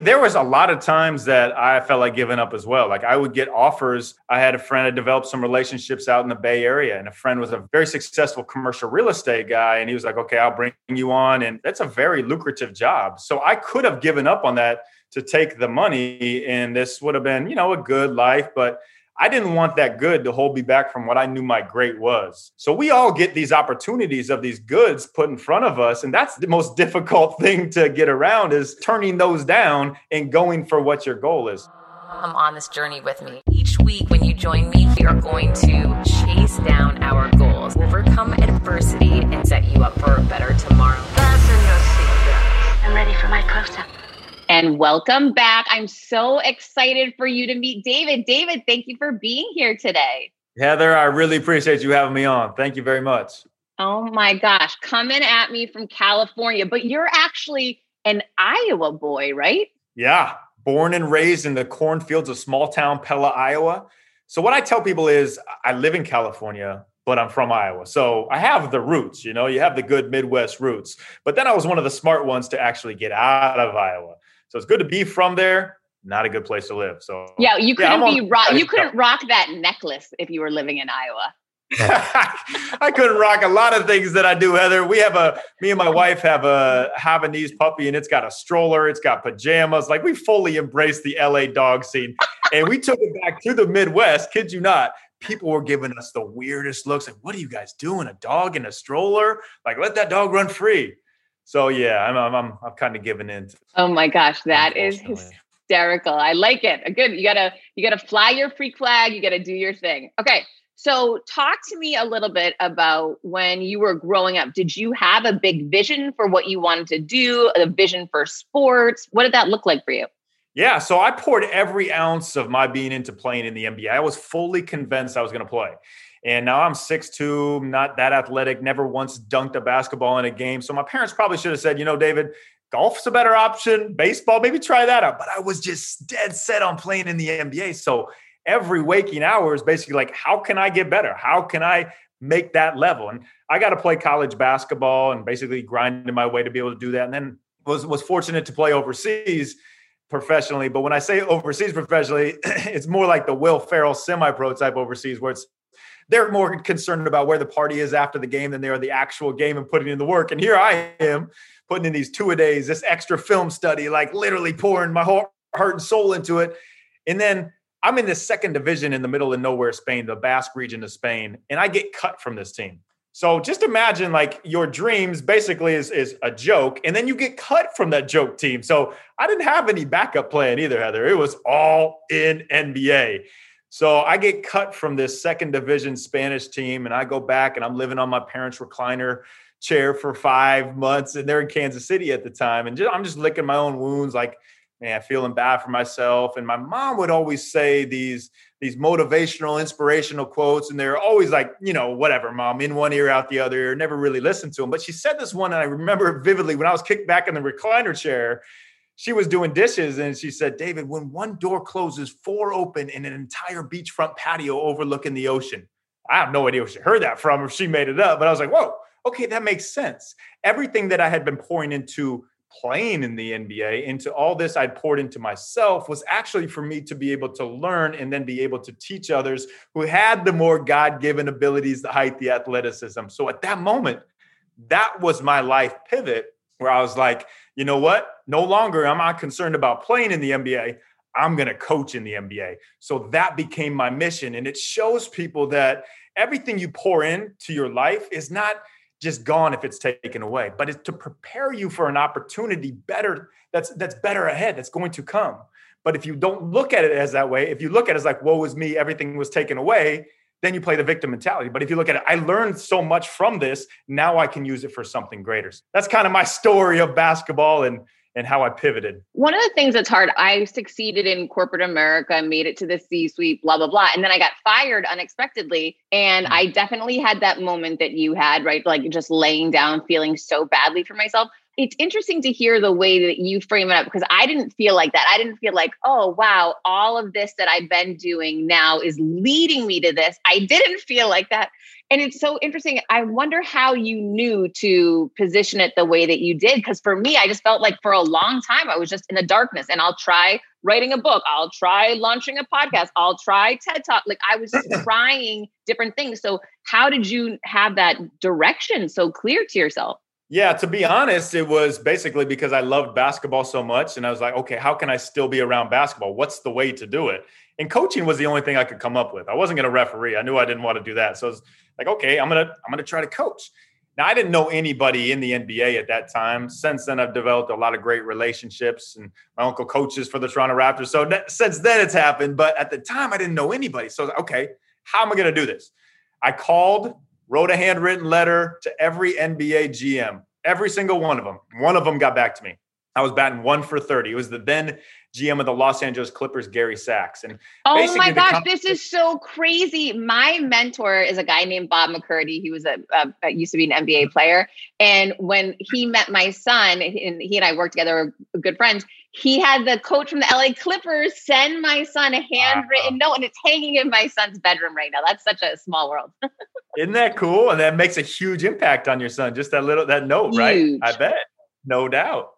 There was a lot of times that I felt like giving up as well. Like I would get offers. I had a friend I developed some relationships out in the Bay Area, and a friend was a very successful commercial real estate guy. And he was like, okay, I'll bring you on. And that's a very lucrative job. So I could have given up on that to take the money, and this would have been, you know, a good life. But I didn't want that good to hold me back from what I knew my great was. So we all get these opportunities of these goods put in front of us and that's the most difficult thing to get around is turning those down and going for what your goal is. Come on this journey with me. Each week when you join me, we are going to chase down our goals, overcome adversity and set you up for a better tomorrow. Fasten your seatbelts. I'm ready for my close-up and welcome back. I'm so excited for you to meet David. David, thank you for being here today. Heather, I really appreciate you having me on. Thank you very much. Oh my gosh, coming at me from California, but you're actually an Iowa boy, right? Yeah, born and raised in the cornfields of small town Pella, Iowa. So, what I tell people is I live in California, but I'm from Iowa. So I have the roots, you know, you have the good Midwest roots. But then I was one of the smart ones to actually get out of Iowa. So it's good to be from there. Not a good place to live. So yeah, you couldn't yeah, be rock. You couldn't rock that necklace if you were living in Iowa. I couldn't rock a lot of things that I do, Heather. We have a me and my wife have a Havanese puppy, and it's got a stroller, it's got pajamas. Like we fully embraced the LA dog scene, and we took it back to the Midwest. Kid you not, people were giving us the weirdest looks. Like, what are you guys doing? A dog in a stroller? Like, let that dog run free. So yeah, I'm I'm I'm, I'm kind of giving in. oh my gosh, that is hysterical. I like it. Good. You gotta you gotta fly your freak flag. You gotta do your thing. Okay. So talk to me a little bit about when you were growing up. Did you have a big vision for what you wanted to do? A vision for sports? What did that look like for you? Yeah, so I poured every ounce of my being into playing in the NBA. I was fully convinced I was going to play. And now I'm 6'2, not that athletic, never once dunked a basketball in a game. So my parents probably should have said, you know, David, golf's a better option, baseball, maybe try that out. But I was just dead set on playing in the NBA. So every waking hour is basically like, how can I get better? How can I make that level? And I got to play college basketball and basically grinding my way to be able to do that. And then was was fortunate to play overseas professionally. But when I say overseas professionally, it's more like the Will Ferrell semi-pro type overseas, where it's they're more concerned about where the party is after the game than they are the actual game and putting in the work. And here I am putting in these two a days, this extra film study, like literally pouring my heart, heart and soul into it. And then I'm in this second division in the middle of nowhere, Spain, the Basque region of Spain, and I get cut from this team. So just imagine like your dreams basically is, is a joke, and then you get cut from that joke team. So I didn't have any backup plan either, Heather. It was all in NBA. So I get cut from this second division Spanish team, and I go back and I'm living on my parents' recliner chair for five months, and they're in Kansas City at the time, and just, I'm just licking my own wounds, like man, feeling bad for myself. And my mom would always say these these motivational, inspirational quotes, and they're always like, you know, whatever, mom, in one ear, out the other. Never really listened to them, but she said this one, and I remember vividly when I was kicked back in the recliner chair she was doing dishes and she said, David, when one door closes, four open in an entire beachfront patio overlooking the ocean. I have no idea where she heard that from, if she made it up, but I was like, whoa, okay, that makes sense. Everything that I had been pouring into playing in the NBA, into all this I'd poured into myself was actually for me to be able to learn and then be able to teach others who had the more God given abilities, the height, the athleticism. So at that moment, that was my life pivot where I was like, you know what? No longer am I concerned about playing in the NBA. I'm going to coach in the NBA. So that became my mission. And it shows people that everything you pour into your life is not just gone if it's taken away, but it's to prepare you for an opportunity better that's that's better ahead, that's going to come. But if you don't look at it as that way, if you look at it as like, woe is me, everything was taken away, then you play the victim mentality. But if you look at it, I learned so much from this. Now I can use it for something greater. That's kind of my story of basketball and and how I pivoted. One of the things that's hard, I succeeded in corporate America, made it to the C suite, blah, blah, blah. And then I got fired unexpectedly. And mm-hmm. I definitely had that moment that you had, right? Like just laying down, feeling so badly for myself. It's interesting to hear the way that you frame it up because I didn't feel like that. I didn't feel like, oh, wow, all of this that I've been doing now is leading me to this. I didn't feel like that. And it's so interesting. I wonder how you knew to position it the way that you did. Because for me, I just felt like for a long time, I was just in the darkness and I'll try writing a book, I'll try launching a podcast, I'll try TED Talk. Like I was just trying different things. So, how did you have that direction so clear to yourself? Yeah, to be honest, it was basically because I loved basketball so much. And I was like, okay, how can I still be around basketball? What's the way to do it? And coaching was the only thing I could come up with. I wasn't going to referee. I knew I didn't want to do that. So I was like, okay, I'm going to, I'm going to try to coach. Now, I didn't know anybody in the NBA at that time. Since then, I've developed a lot of great relationships, and my uncle coaches for the Toronto Raptors. So that, since then, it's happened. But at the time, I didn't know anybody. So, like, okay, how am I going to do this? I called, wrote a handwritten letter to every NBA GM Every single one of them. One of them got back to me. I was batting one for 30. It was the then GM of the Los Angeles Clippers, Gary Sacks. And oh my gosh, this is so crazy. My mentor is a guy named Bob McCurdy. He was a, a, used to be an NBA player. And when he met my son, and he and I worked together, good friends, he had the coach from the LA Clippers send my son a handwritten wow. note, and it's hanging in my son's bedroom right now. That's such a small world. Isn't that cool? And that makes a huge impact on your son. Just that little that note, huge. right? I bet, no doubt.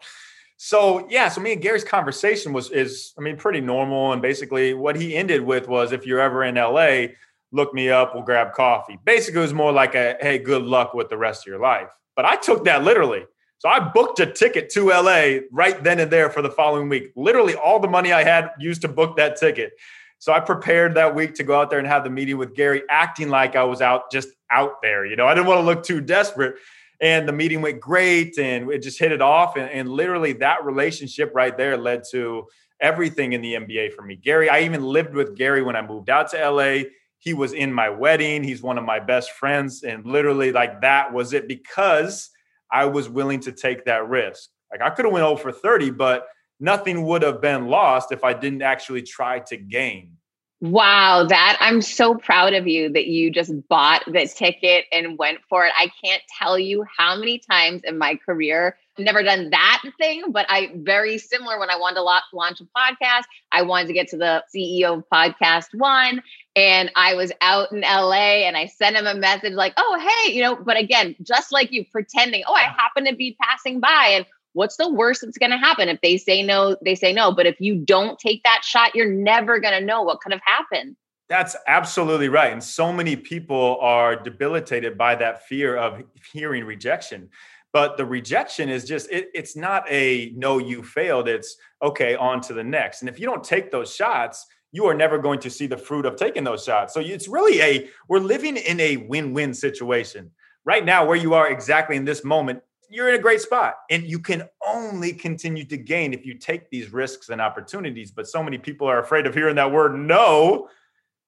So yeah, so me and Gary's conversation was is I mean pretty normal, and basically what he ended with was if you're ever in LA, look me up, we'll grab coffee. Basically, it was more like a hey, good luck with the rest of your life. But I took that literally. So I booked a ticket to LA right then and there for the following week. Literally all the money I had used to book that ticket. So I prepared that week to go out there and have the meeting with Gary, acting like I was out just out there. You know, I didn't want to look too desperate. And the meeting went great and it just hit it off. And, and literally that relationship right there led to everything in the NBA for me. Gary, I even lived with Gary when I moved out to LA. He was in my wedding. He's one of my best friends. And literally, like that was it because I was willing to take that risk. Like I could have went over 30, but nothing would have been lost if I didn't actually try to gain. Wow, that I'm so proud of you that you just bought the ticket and went for it. I can't tell you how many times in my career never done that thing, but I very similar when I wanted to launch a podcast. I wanted to get to the CEO of Podcast One, and I was out in LA, and I sent him a message like, "Oh, hey, you know." But again, just like you, pretending, "Oh, I happen to be passing by," and what's the worst that's going to happen if they say no they say no but if you don't take that shot you're never going to know what could have happened that's absolutely right and so many people are debilitated by that fear of hearing rejection but the rejection is just it, it's not a no you failed. It's okay on to the next. And if you don't take those shots you are never going to see the fruit of taking those shots. So it's really a we're living in a win-win situation. Right now where you are exactly in this moment you're in a great spot. And you can only continue to gain if you take these risks and opportunities. But so many people are afraid of hearing that word no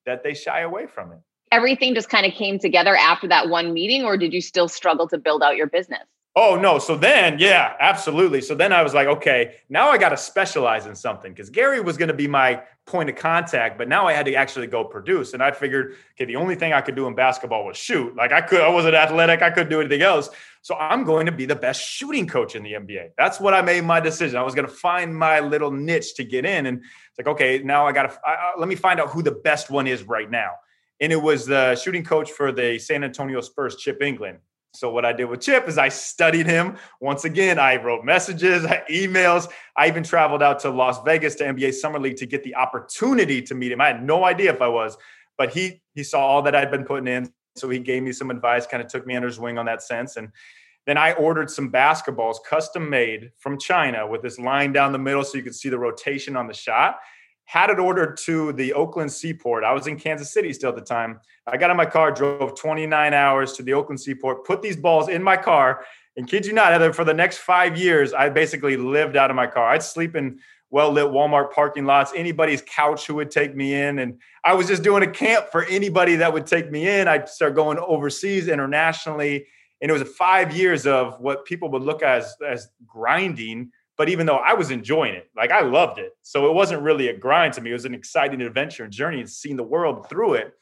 that they shy away from it. Everything just kind of came together after that one meeting or did you still struggle to build out your business Oh no. So then, yeah, absolutely. So then I was like, okay, now I got to specialize in something because Gary was going to be my point of contact, but now I had to actually go produce. And I figured, okay, the only thing I could do in basketball was shoot. Like I could, I wasn't athletic, I couldn't do anything else. So I'm going to be the best shooting coach in the NBA. That's what I made my decision. I was going to find my little niche to get in. And it's like, okay, now I got to let me find out who the best one is right now. And it was the shooting coach for the San Antonio Spurs, Chip Engelland. So what I did with Chip is I studied him. Once again, I wrote messages, emails. I even traveled out to Las Vegas to NBA Summer League to get the opportunity to meet him. I had no idea if I was, but he he saw all that I'd been putting in. So he gave me some advice, kind of took me under his wing on that sense. And then I ordered some basketballs custom made from China with this line down the middle so you could see the rotation on the shot had it ordered to the Oakland Seaport. I was in Kansas City still at the time. I got in my car, drove 29 hours to the Oakland Seaport, put these balls in my car, and kid you not, Heather, for the next five years, I basically lived out of my car. I'd sleep in well lit Walmart parking lots, anybody's couch who would take me in. And I was just doing a camp for anybody that would take me in. I'd start going overseas internationally. And it was five years of what people would look as, as grinding but even though I was enjoying it, like I loved it. So it wasn't really a grind to me. It was an exciting adventure and journey and seeing the world through it.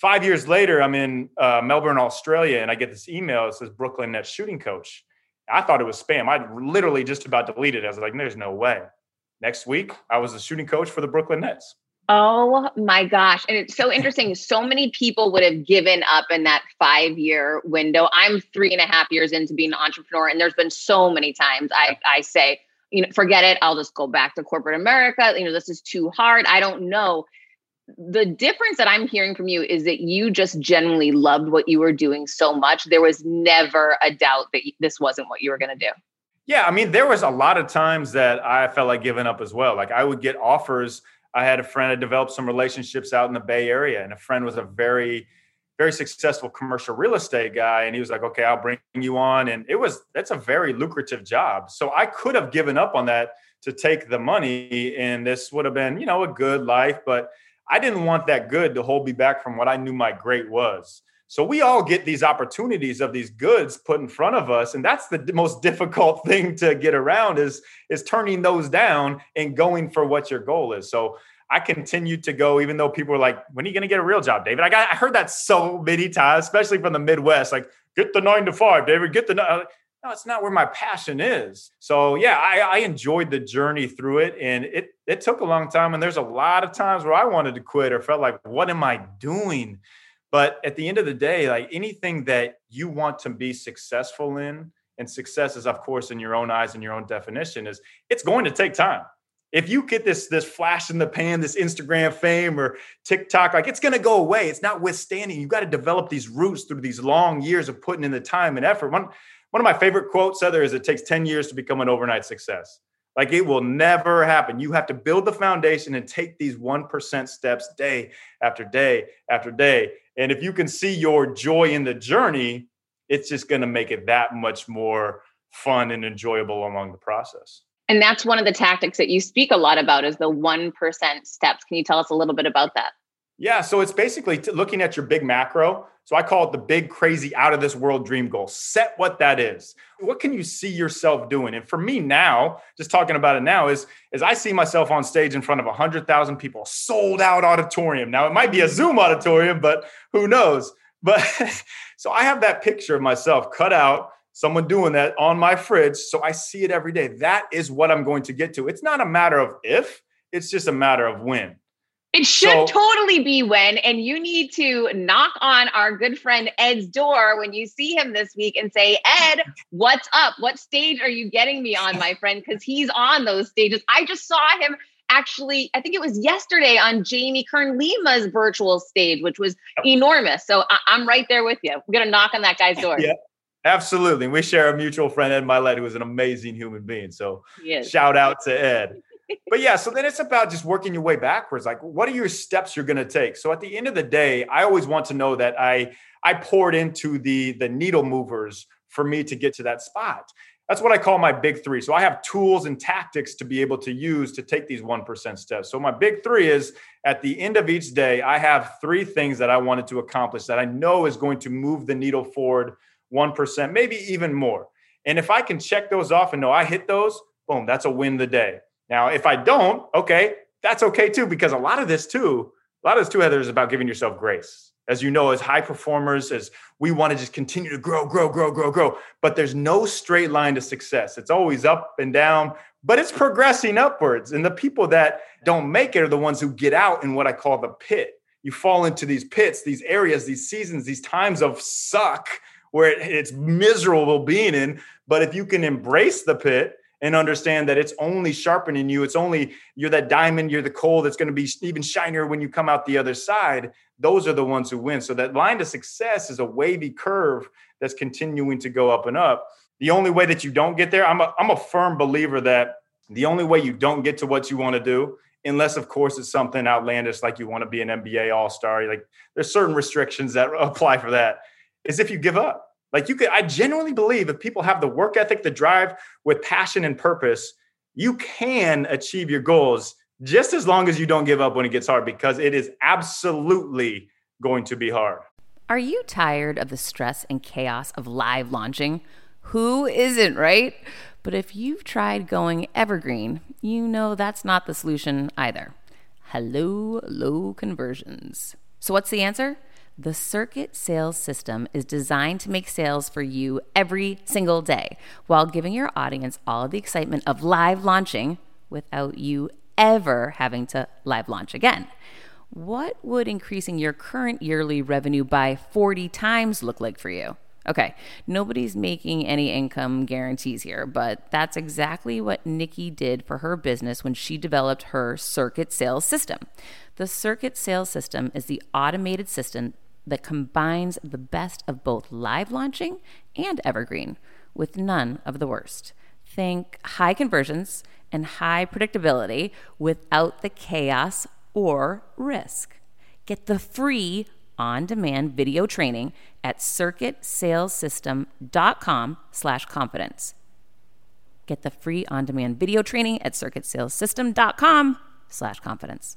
Five years later, I'm in uh, Melbourne, Australia, and I get this email. It says Brooklyn Nets shooting coach. I thought it was spam. I literally just about deleted it. I was like, there's no way. Next week, I was the shooting coach for the Brooklyn Nets. Oh my gosh. And it's so interesting. So many people would have given up in that five year window. I'm three and a half years into being an entrepreneur, and there's been so many times I, I say, you know, forget it. I'll just go back to corporate America. You know, this is too hard. I don't know. The difference that I'm hearing from you is that you just genuinely loved what you were doing so much. There was never a doubt that this wasn't what you were going to do. Yeah. I mean, there was a lot of times that I felt like giving up as well. Like I would get offers I had a friend, I developed some relationships out in the Bay Area, and a friend was a very, very successful commercial real estate guy. And he was like, okay, I'll bring you on. And it was, that's a very lucrative job. So I could have given up on that to take the money, and this would have been, you know, a good life. But I didn't want that good to hold me back from what I knew my great was. So we all get these opportunities of these goods put in front of us, and that's the most difficult thing to get around is is turning those down and going for what your goal is. So I continued to go, even though people were like, "When are you going to get a real job, David?" I got I heard that so many times, especially from the Midwest, like, "Get the nine to five, David. Get the." No, it's not where my passion is. So yeah, I, I enjoyed the journey through it, and it it took a long time. And there's a lot of times where I wanted to quit or felt like, "What am I doing?" But at the end of the day, like anything that you want to be successful in, and success is, of course, in your own eyes and your own definition, is it's going to take time. If you get this this flash in the pan, this Instagram fame or TikTok, like it's going to go away. It's not withstanding. you've got to develop these roots through these long years of putting in the time and effort. One one of my favorite quotes, Heather, is it takes 10 years to become an overnight success. Like it will never happen. You have to build the foundation and take these 1% steps day after day after day. And if you can see your joy in the journey, it's just going to make it that much more fun and enjoyable along the process. And that's one of the tactics that you speak a lot about is the 1% steps. Can you tell us a little bit about that? Yeah, so it's basically looking at your big macro. So I call it the big, crazy, out of this world dream goal. Set what that is. What can you see yourself doing? And for me now, just talking about it now, is is I see myself on stage in front of hundred thousand people, sold out auditorium. Now it might be a Zoom auditorium, but who knows? But so I have that picture of myself cut out, someone doing that on my fridge, so I see it every day. That is what I'm going to get to. It's not a matter of if; it's just a matter of when. It should so, totally be when, and you need to knock on our good friend Ed's door when you see him this week and say, Ed, what's up? What stage are you getting me on, my friend? Because he's on those stages. I just saw him actually, I think it was yesterday on Jamie Kern Lima's virtual stage, which was enormous. So I- am right there with you. We're going to knock on that guy's door. Yeah. Absolutely. We share a mutual friend, Ed Mylett, who is an amazing human being. So shout out to Ed but yeah, so then it's about just working your way backwards. Like, what are your steps you're going to take? So at the end of the day, I always want to know that I I poured into the the needle movers for me to get to that spot. That's what I call my big three. So I have tools and tactics to be able to use to take these 1% steps. So my big three is at the end of each day, I have three things that I wanted to accomplish that I know is going to move the needle forward 1%, maybe even more. And if I can check those off and know I hit those, boom, that's a win the day. Now, if I don't, okay, that's okay too, because a lot of this too, a lot of this too, Heather, is about giving yourself grace. As you know, as high performers, as we want to just continue to grow, grow, grow, grow, grow. But there's no straight line to success. It's always up and down, but it's progressing upwards. And the people that don't make it are the ones who get out in what I call the pit. You fall into these pits, these areas, these seasons, these times of suck where it's miserable being in. But if you can embrace the pit, and understand that it's only sharpening you. It's only you're that diamond, you're the coal that's going to be even shinier when you come out the other side. Those are the ones who win. So that line to success is a wavy curve that's continuing to go up and up. The only way that you don't get there, I'm a, I'm a firm believer that the only way you don't get to what you want to do, unless of course it's something outlandish like you want to be an NBA all-star, like there's certain restrictions that apply for that, is if you give up like you could, I genuinely believe if people have the work ethic, the drive with passion and purpose, you can achieve your goals just as long as you don't give up when it gets hard because it is absolutely going to be hard. Are you tired of the stress and chaos of live launching? Who isn't, right? But if you've tried going evergreen, you know that's not the solution either. Hello, low conversions. So, what's the answer? The Circuit Sales System is designed to make sales for you every single day while giving your audience all of the excitement of live launching without you ever having to live launch again. What would increasing your current yearly revenue by 40 times look like for you? Okay, nobody's making any income guarantees here, but that's exactly what Nikki did for her business when she developed her circuit sales system. The circuit sales system is the automated system that combines the best of both live launching and evergreen with none of the worst. Think high conversions and high predictability without the chaos or risk. Get the free on demand video training at circuitsalessystem.com slash confidence. Get the free on demand video training at circuitsalessystem.com slash confidence.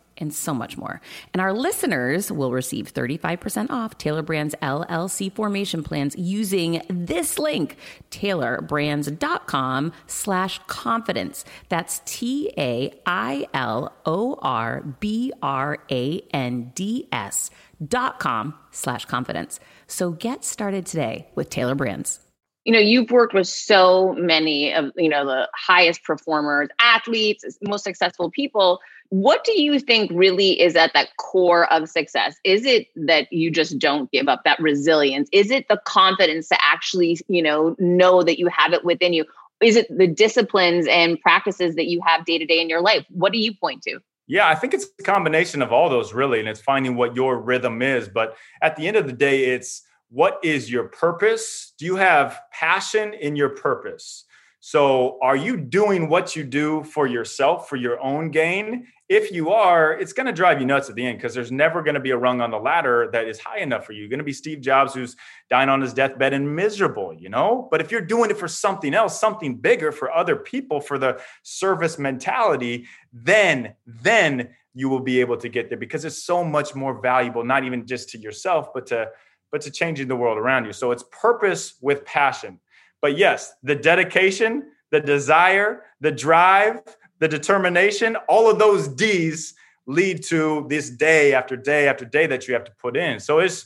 and so much more. And our listeners will receive 35% off Tailor Brands LLC formation plans using this link, tailorbrands.com slash confidence. That's T-A-I-L-O-R-B-R-A-N-D-S dot com slash confidence. So get started today with Tailor Brands you know you've worked with so many of you know the highest performers athletes most successful people what do you think really is at that core of success is it that you just don't give up that resilience is it the confidence to actually you know know that you have it within you is it the disciplines and practices that you have day to day in your life what do you point to yeah, I think it's a combination of all those really, and it's finding what your rhythm is. But at the end of the day, it's what is your purpose? Do you have passion in your purpose? So, are you doing what you do for yourself, for your own gain? If you are, it's going to drive you nuts at the end because there's never going to be a rung on the ladder that is high enough for you. You're going to be Steve Jobs who's dying on his deathbed and miserable, you know? But if you're doing it for something else, something bigger for other people, for the service mentality, then, then you will be able to get there because it's so much more valuable, not even just to yourself, but to but to changing the world around you. So it's purpose with passion. But yes, the dedication, the desire, the drive, the determination, all of those D's lead to this day after day after day that you have to put in. So it's,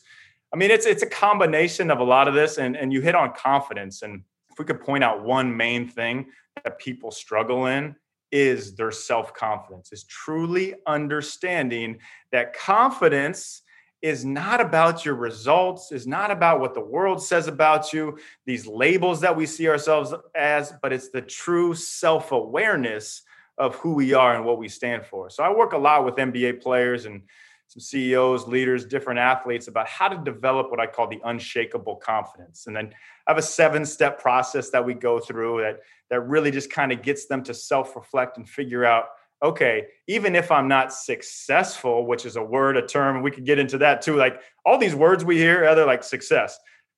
I mean, it's it's a combination of a lot of this, and and you hit on confidence. And if we could point out one main thing that people struggle in is their self confidence, is truly understanding that confidence is not about your results, is not about what the world says about you, these labels that we see ourselves as, but it's the true self awareness of who we are and what we stand for. So I work a lot with NBA players and some CEOs, leaders, different athletes about how to develop what I call the unshakable confidence. And then I have a seven step process that we go through that, that really just kind of gets them to self reflect and figure out okay, even if I'm not successful, which is a word, a term, we could get into that too. Like all these words we hear, other like success,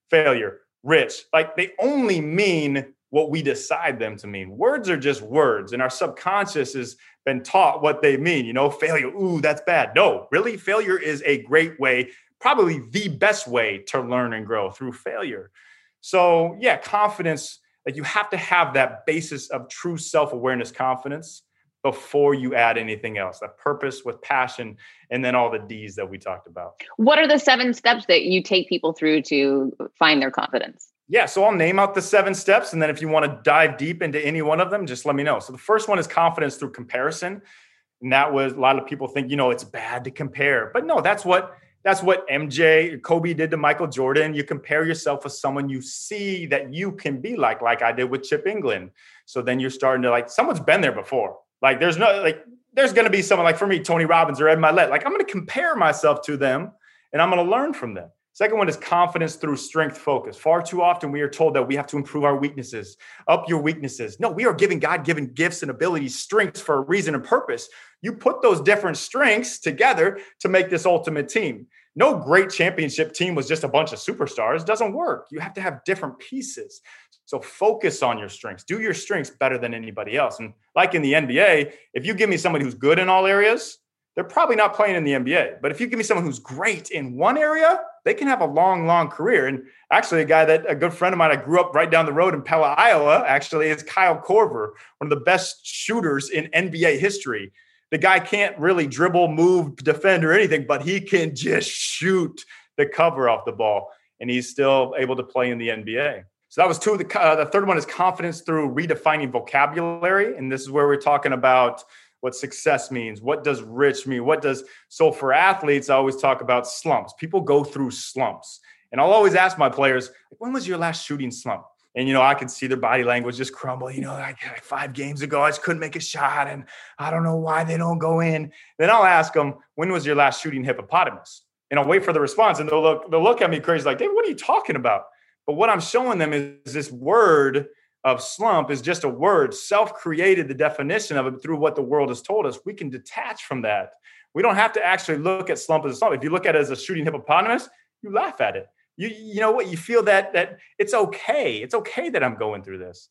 failure, rich, like they only mean what we decide them to mean. Words are just words, and our subconscious has been taught what they mean. You know, failure, ooh, that's bad. No, really, failure is a great way, probably the best way to learn and grow through failure. So, yeah, confidence, like you have to have that basis of true self awareness confidence before you add anything else that purpose with passion and then all the d's that we talked about what are the seven steps that you take people through to find their confidence yeah so i'll name out the seven steps and then if you want to dive deep into any one of them just let me know so the first one is confidence through comparison and that was a lot of people think you know it's bad to compare but no that's what that's what MJ Kobe did to Michael Jordan. You compare yourself with someone you see that you can be like, like I did with Chip Engelland So then you're starting to like someone's been there before. Like there's no like there's going to be someone like for me Tony Robbins or Ed Mylett. Like I'm going to compare myself to them and I'm going to learn from them. Second one is confidence through strength focus. Far too often we are told that we have to improve our weaknesses, up your weaknesses. No, we are given God given gifts and abilities, strengths for a reason and purpose. You put those different strengths together to make this ultimate team. No great championship team was just a bunch of superstars. It doesn't work. You have to have different pieces. So focus on your strengths. Do your strengths better than anybody else. And like in the NBA, if you give me somebody who's good in all areas, they're probably not playing in the NBA. But if you give me someone who's great in one area, they can have a long, long career. And actually, a guy that a good friend of mine, I grew up right down the road in Pella, Iowa, actually is Kyle Korver, one of the best shooters in NBA history. The guy can't really dribble, move, defend, or anything, but he can just shoot the cover off the ball. And he's still able to play in the NBA. So that was two. of The, uh, the third one is confidence through redefining vocabulary. And this is where we're talking about what success means what does rich mean what does so for athletes i always talk about slumps people go through slumps and i'll always ask my players when was your last shooting slump and you know i can see their body language just crumble you know like five games ago i just couldn't make a shot and i don't know why they don't go in then i'll ask them when was your last shooting hippopotamus and i'll wait for the response and they'll look they'll look at me crazy like Dave, what are you talking about but what i'm showing them is this word of slump is just a word. Self created the definition of it through what the world has told us. We can detach from that. We don't have to actually look at slump as a slump. If you look at it as a shooting hippopotamus, you laugh at it. You, you know what? You feel that that it's okay. It's okay that I'm going through this.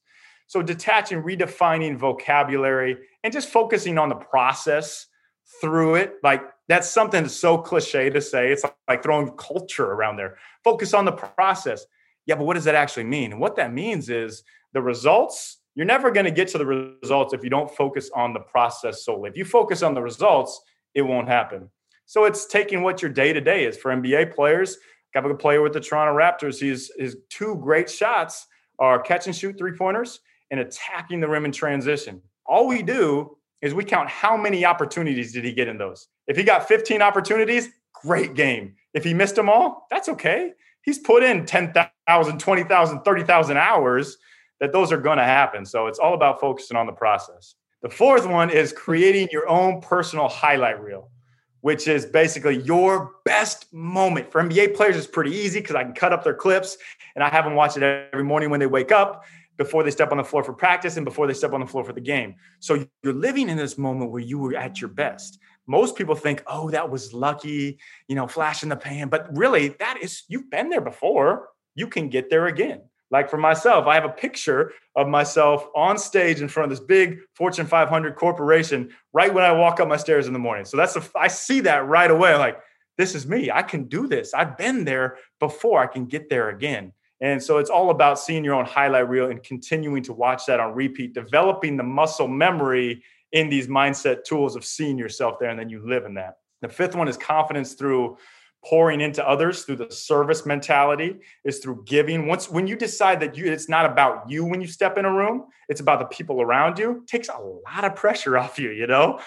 So detaching, redefining vocabulary, and just focusing on the process through it. Like that's something so cliche to say. It's like throwing culture around there. Focus on the process. Yeah, but what does that actually mean? And what that means is the results, you're never going to get to the results if you don't focus on the process solely. If you focus on the results, it won't happen. So it's taking what your day to day is for NBA players. Got a player with the Toronto Raptors. He's his two great shots are catch and shoot three pointers and attacking the rim in transition. All we do is we count how many opportunities did he get in those. If he got 15 opportunities, great game. If he missed them all, that's okay. He's put in 10,000, 20,000, 30,000 hours that those are going to happen. So it's all about focusing on the process. The fourth one is creating your own personal highlight reel, which is basically your best moment. For NBA players, it's pretty easy because I can cut up their clips and I have them watch it every morning when they wake up, before they step on the floor for practice, and before they step on the floor for the game. So you're living in this moment where you were at your best. Most people think, oh, that was lucky, you know, flash in the pan. But really, that is, you've been there before. You can get there again. Like for myself, I have a picture of myself on stage in front of this big Fortune 500 corporation right when I walk up my stairs in the morning. So that's a, I see that right away. I'm like, this is me. I can do this. I've been there before. I can get there again. And so it's all about seeing your own highlight reel and continuing to watch that on repeat, developing the muscle memory in these mindset tools of seeing yourself there and then you live in that. The fifth one is confidence through pouring into others through the service mentality is through giving. Once when you decide that you it's not about you when you step in a room it's about the people around you takes a lot of pressure off you you know?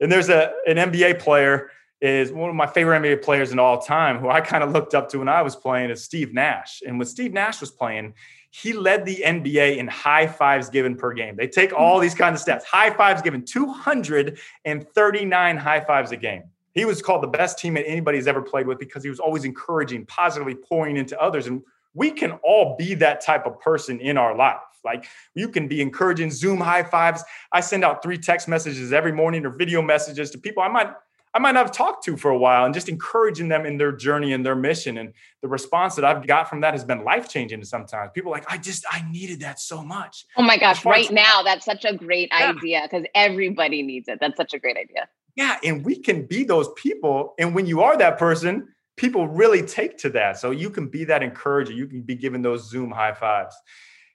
And there's a an nba player is one of my favorite nba players in all time who i kind of looked up to when i was playing is steve nash. And when steve nash was playing he led the nba in high fives given per game. They take all these kinds of stats. High fives given 239 high fives a game he was called the best teammate anybody's ever played with because he was always encouraging, positively pouring into others. And we can all be that type of person in our life. Like you can be encouraging Zoom high fives. I send out three text messages every morning or video messages to people I might I might not have talked to for a while and just encouraging them in their journey and their mission. And the response that I've got from that has been life changing sometimes. People like, I just, I needed that so much. Oh my gosh, right now, that's such a great yeah. idea because everybody needs it. That's such a great idea. Yeah, and we can be those people. And when you are that person, people really take to that. So you can be that encourager. You can be given those Zoom high fives.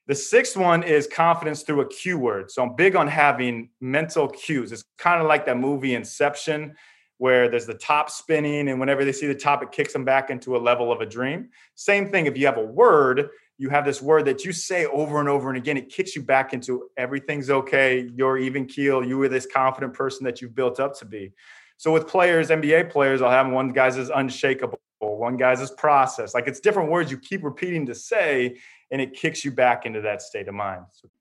The sixth one is confidence through a cue word. So I'm big on having mental cues. It's kind of like that movie Inception, where there's the top spinning, and whenever they see the top, it kicks them back into a level of a dream. Same thing if you have a word, you have this word that you say over and over and again, it kicks you back into everything's okay. You're even keel. You are this confident person that you've built up to be. So with players, NBA players, I'll have one guy's is unshakable, one guy's is process. Like it's different words you keep repeating to say, and it kicks you back into that state of mind.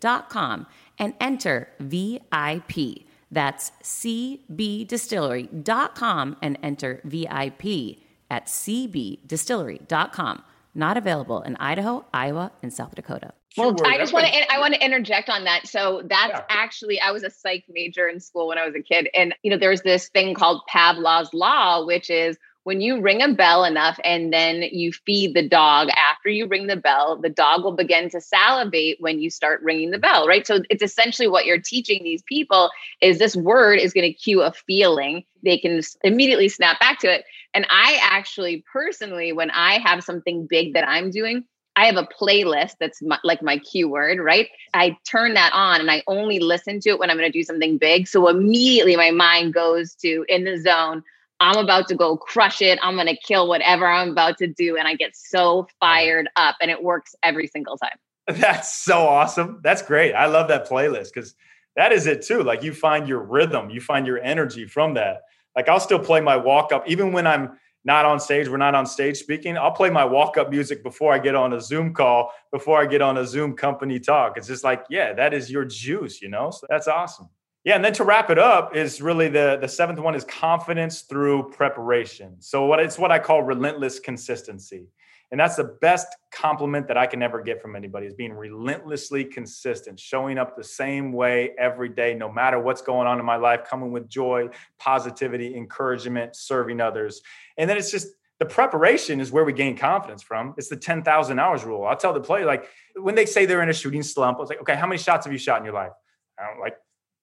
cbdistillery.com and enter VIP. That's cbdistillery.com and enter VIP at cbdistillery.com. Not available in Idaho, Iowa, and South Dakota. Well, I just want to I want to interject on that. So that's yeah. actually I was a psych major in school when I was a kid, and you know there's this thing called Pavlov's law, which is when you ring a bell enough and then you feed the dog after you ring the bell, the dog will begin to salivate when you start ringing the bell, right? So it's essentially what you're teaching these people is this word is going to cue a feeling. They can immediately snap back to it. And I actually personally, when I have something big that I'm doing, I have a playlist that's my, like my keyword, right? I turn that on and I only listen to it when I'm going to do something big. So immediately my mind goes to in the zone. I'm about to go crush it. I'm going to kill whatever I'm about to do. And I get so fired up and it works every single time. That's so awesome. That's great. I love that playlist because that is it too. Like you find your rhythm, you find your energy from that. Like I'll still play my walk up, even when I'm not on stage, we're not on stage speaking, I'll play my walk up music before I get on a Zoom call, before I get on a Zoom company talk. It's just like, yeah, that is your juice, you know? So that's awesome. Yeah, and then to wrap it up is really the the seventh one is confidence through preparation. So what it's what I call relentless consistency. And that's the best compliment that I can ever get from anybody is being relentlessly consistent, showing up the same way every day, no matter what's going on in my life, coming with joy, positivity, encouragement, serving others. And then it's just the preparation is where we gain confidence from. It's the 10,000 hours rule. I'll tell the player, like when they say they're in a shooting slump, I was like, okay, how many shots have you shot in your life? I don't like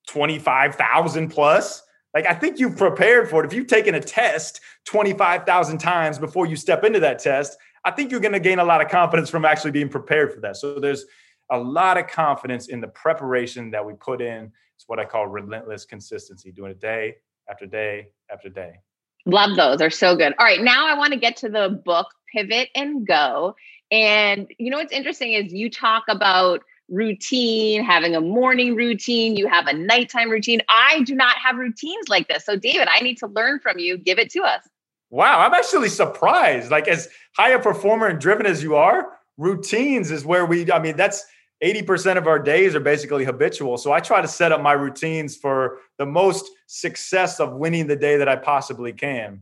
25,000 plus. Like, I think you've prepared for it. If you've taken a test 25,000 times before you step into that test, I think you're going to gain a lot of confidence from actually being prepared for that. So there's a lot of confidence in the preparation that we put in. It's what I call relentless consistency, doing it day after day after day. Love those. They're so good. All right. Now I want to get to the book Pivot and Go. And you know what's interesting is you talk about routine, having a morning routine, you have a nighttime routine. I do not have routines like this. So, David, I need to learn from you. Give it to us. Wow, I'm actually surprised. Like as high a performer and driven as you are, routines is where we I mean that's 80% of our days are basically habitual. So I try to set up my routines for the most success of winning the day that I possibly can.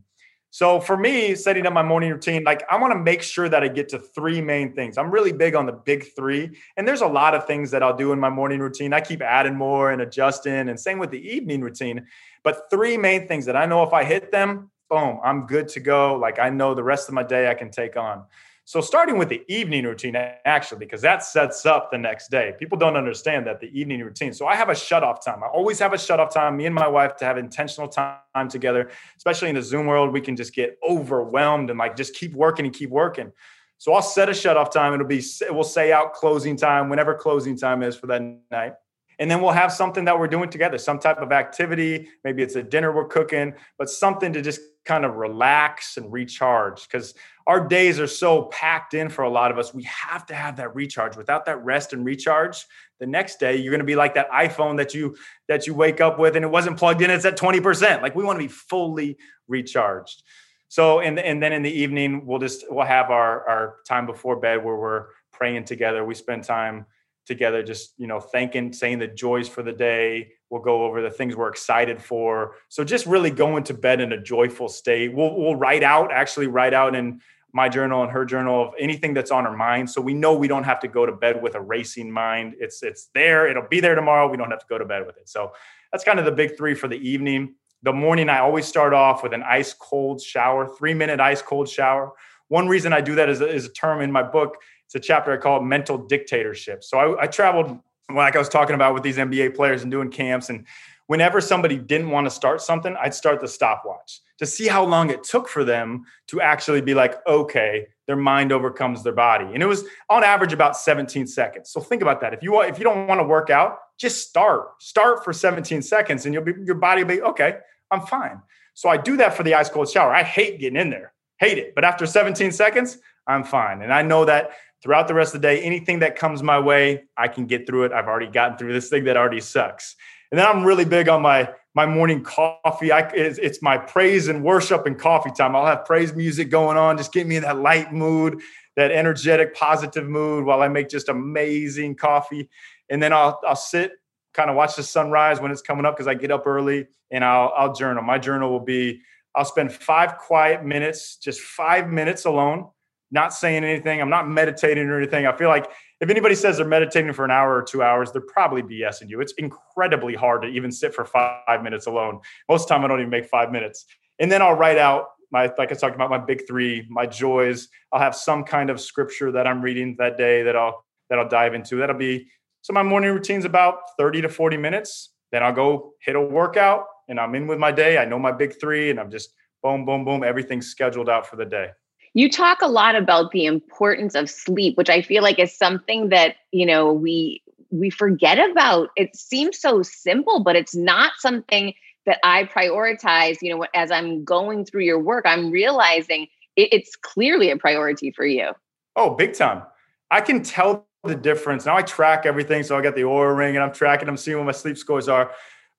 So for me, setting up my morning routine, like I want to make sure that I get to three main things. I'm really big on the big three. And there's a lot of things that I'll do in my morning routine. I keep adding more and adjusting, and same with the evening routine. But three main things that I know if I hit them, boom, I'm good to go. Like I know the rest of my day I can take on. So starting with the evening routine, actually, because that sets up the next day. People don't understand that the evening routine. So I have a shut off time. I always have a shut off time. Me and my wife to have intentional time together, especially in the Zoom world, we can just get overwhelmed and like just keep working and keep working. So I'll set a shut off time. It'll be we'll say out closing time whenever closing time is for that night. And then we'll have something that we're doing together, some type of activity. Maybe it's a dinner we're cooking, but something to just kind of relax and recharge because our days are so packed in for a lot of us. We have to have that recharge. Without that rest and recharge, the next day you're going to be like that iPhone that you that you wake up with and it wasn't plugged in. It's at 20%. Like we want to be fully recharged. So and and then in the evening we'll just we'll have our our time before bed where we're praying together. We spend time together, just you know, thanking, saying the joys for the day. We'll go over the things we're excited for. So just really going to bed in a joyful state. We'll we'll write out, actually write out in my journal and her journal of anything that's on her mind. So we know we don't have to go to bed with a racing mind. It's it's there. It'll be there tomorrow. We don't have to go to bed with it. So that's kind of the big three for the evening. The morning, I always start off with an ice cold shower, three minute ice cold shower. One reason I do that is, is a term in my book it's a chapter I call mental dictatorship. So I, I traveled, like I was talking about with these NBA players and doing camps. And whenever somebody didn't want to start something, I'd start the stopwatch to see how long it took for them to actually be like, okay, their mind overcomes their body. And it was on average about 17 seconds. So think about that. If you if you don't want to work out, just start. Start for 17 seconds and you'll be your body will be okay, I'm fine. So I do that for the ice cold shower. I hate getting in there. Hate it. But after 17 seconds, I'm fine. And I know that throughout the rest of the day, anything that comes my way, I can get through it. I've already gotten through this thing that already sucks. And then I'm really big on my my morning coffee. I, it's, it's, my praise and worship and coffee time. I'll have praise music going on, just get me in that light mood, that energetic, positive mood while I make just amazing coffee. And then I'll I'll sit, kind of watch the sunrise when it's coming up because I get up early and I'll I'll journal. My journal will be I'll spend five quiet minutes, just five minutes alone not saying anything. I'm not meditating or anything. I feel like if anybody says they're meditating for an hour or two hours, they're probably BSing you. It's incredibly hard to even sit for five minutes alone. Most of the time, I don't even make five minutes. And then I'll write out my like I talked about my big three, my joys. I'll have some kind of scripture that I'm reading that day that I'll that I'll dive into. That'll be so my morning routine's about 30 to 40 minutes. Then I'll go hit a workout and I'm in with my day. I know my big three and I'm just boom, boom, boom, everything's scheduled out for the day. You talk a lot about the importance of sleep, which I feel like is something that, you know, we we forget about. It seems so simple, but it's not something that I prioritize, you know, as I'm going through your work, I'm realizing it, it's clearly a priority for you. Oh, big time. I can tell the difference. Now I track everything. So I got the Oura ring and I'm tracking, I'm seeing what my sleep scores are.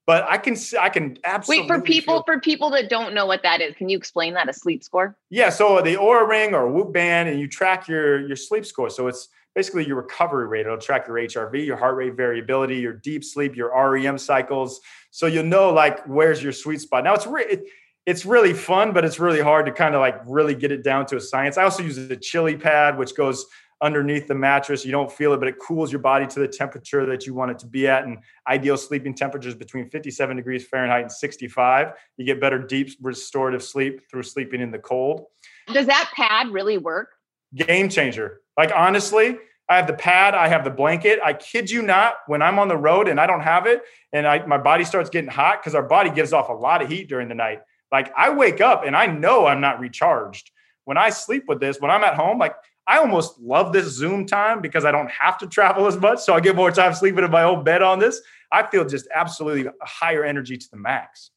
But I can I can absolutely wait for people feel, for people that don't know what that is. Can you explain that a sleep score? Yeah, so the Oura ring or Whoop band, and you track your your sleep score. So it's basically your recovery rate. It'll track your HRV, your heart rate variability, your deep sleep, your REM cycles. So you'll know like where's your sweet spot. Now it's re- it, it's really fun, but it's really hard to kind of like really get it down to a science. I also use a chili pad, which goes underneath the mattress. You don't feel it, but it cools your body to the temperature that you want it to be at. And ideal sleeping temperatures between 57 degrees Fahrenheit and 65. You get better deep restorative sleep through sleeping in the cold. Does that pad really work? Game changer. Like honestly, I have the pad, I have the blanket. I kid you not, when I'm on the road and I don't have it and I, my body starts getting hot because our body gives off a lot of heat during the night. Like I wake up and I know I'm not recharged. When I sleep with this, when I'm at home, like I almost love this Zoom time because I don't have to travel as much. So I get more time sleeping in my own bed on this. I feel just absolutely higher energy to the max.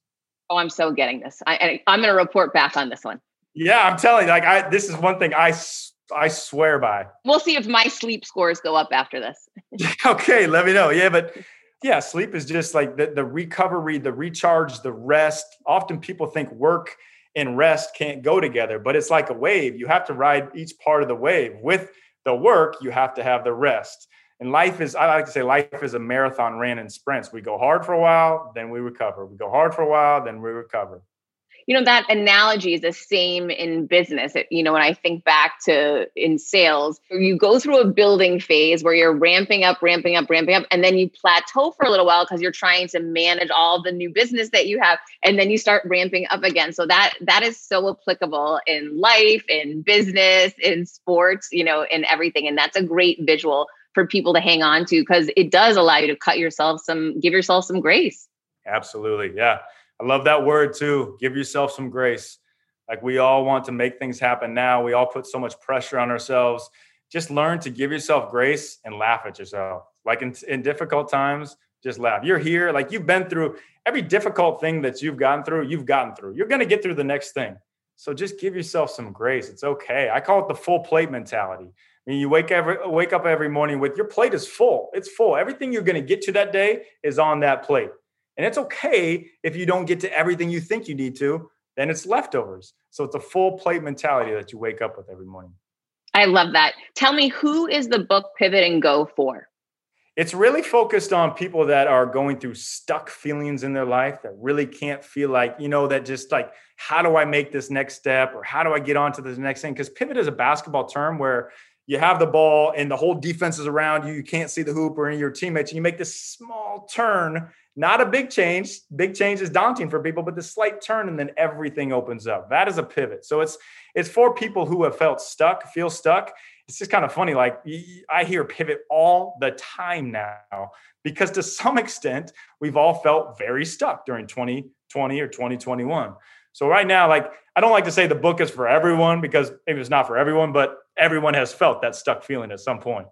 Oh, I'm so getting this. I, I'm going to report back on this one. Yeah, I'm telling you, like I, this is one thing I, I swear by. We'll see if my sleep scores go up after this. okay, let me know. Yeah, but yeah, sleep is just like the, the recovery, the recharge, the rest. Often people think work and rest can't go together, but it's like a wave. You have to ride each part of the wave. With the work, you have to have the rest. And life is, I like to say, life is a marathon ran in sprints. We go hard for a while, then we recover. We go hard for a while, then we recover you know that analogy is the same in business. It, you know when i think back to in sales you go through a building phase where you're ramping up ramping up ramping up and then you plateau for a little while because you're trying to manage all the new business that you have and then you start ramping up again. So that that is so applicable in life in business in sports you know in everything. And that's a great visual for people to hang on to because it does allow you to cut yourself some give yourself some grace. Absolutely. Yeah I love that word too. Give yourself some grace. Like we all want to make things happen now. We all put so much pressure on ourselves. Just learn to give yourself grace and laugh at yourself. Like in, in difficult times, just laugh. You're here, like you've been through every difficult thing that you've gotten through, you've gotten through. You're going to get through the next thing. So just give yourself some grace. It's okay. I call it the full plate mentality. I mean, you wake every wake up every morning with your plate is full. It's full. Everything you're going to get to that day is on that plate. And it's okay if you don't get to everything you think you need to, then it's leftovers. So it's a full plate mentality that you wake up with every morning. I love that. Tell me, who is the book Pivot and Go for? It's really focused on people that are going through stuck feelings in their life that really can't feel like, you know, that just like, how do I make this next step or how do I get on to the next thing? Because pivot is a basketball term where you have the ball and the whole defense is around you. You can't see the hoop or any of your teammates. And you make this small turn not a big change. Big change is daunting for people, but the slight turn and then everything opens up. That is a pivot. So it's it's for people who have felt stuck, feel stuck. It's just kind of funny. Like I hear pivot all the time now because to some extent we've all felt very stuck during 2020 or 2021. So right now, like I don't like to say the book is for everyone because maybe it's not for everyone, but everyone has felt that stuck feeling at some point.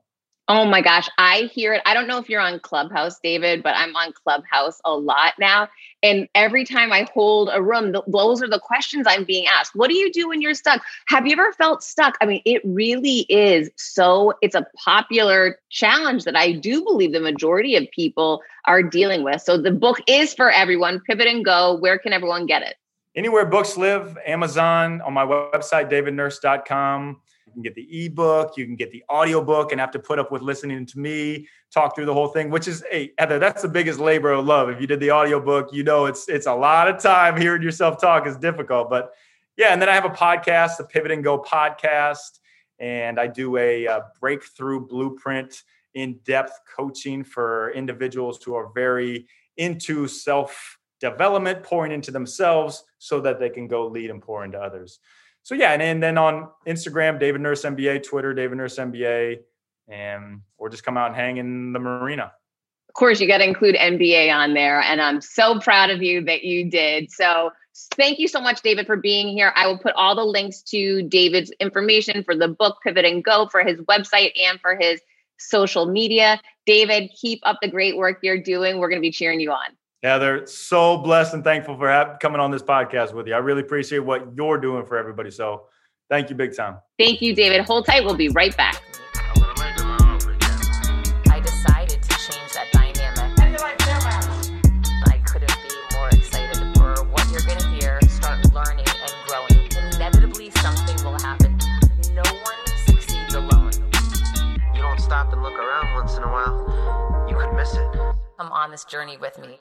Oh my gosh, I hear it. I don't know if you're on Clubhouse, David, but I'm on Clubhouse a lot now. And every time I hold a room, those are the questions I'm being asked. What do you do when you're stuck? Have you ever felt stuck? I mean, it really is so, it's a popular challenge that I do believe the majority of people are dealing with. So the book is for everyone. Pivot and Go. Where can everyone get it? Anywhere books live, Amazon, on my website, davidnurse.com can get the ebook, you can get the audiobook and have to put up with listening to me talk through the whole thing, which is hey, Heather, that's the biggest labor of love. If you did the audiobook, you know it's it's a lot of time hearing yourself talk is difficult. But yeah, and then I have a podcast, the Pivot and Go podcast, and I do a, a breakthrough blueprint in-depth coaching for individuals who are very into self development, pouring into themselves so that they can go lead and pour into others. So yeah, and, and then on Instagram, David Nurse NBA, Twitter, David Nurse NBA, and or just come out and hang in the marina. Of course, you got to include NBA on there, and I'm so proud of you that you did. So thank you so much, David, for being here. I will put all the links to David's information for the book Pivot and Go, for his website, and for his social media. David, keep up the great work you're doing. We're going to be cheering you on. Yeah, they're so blessed and thankful for have, coming on this podcast with you. I really appreciate what you're doing for everybody. So thank you big time. Thank you, David. Hold tight. We'll be right back. stop and look around once in a while, you could miss it. Come on this journey with me.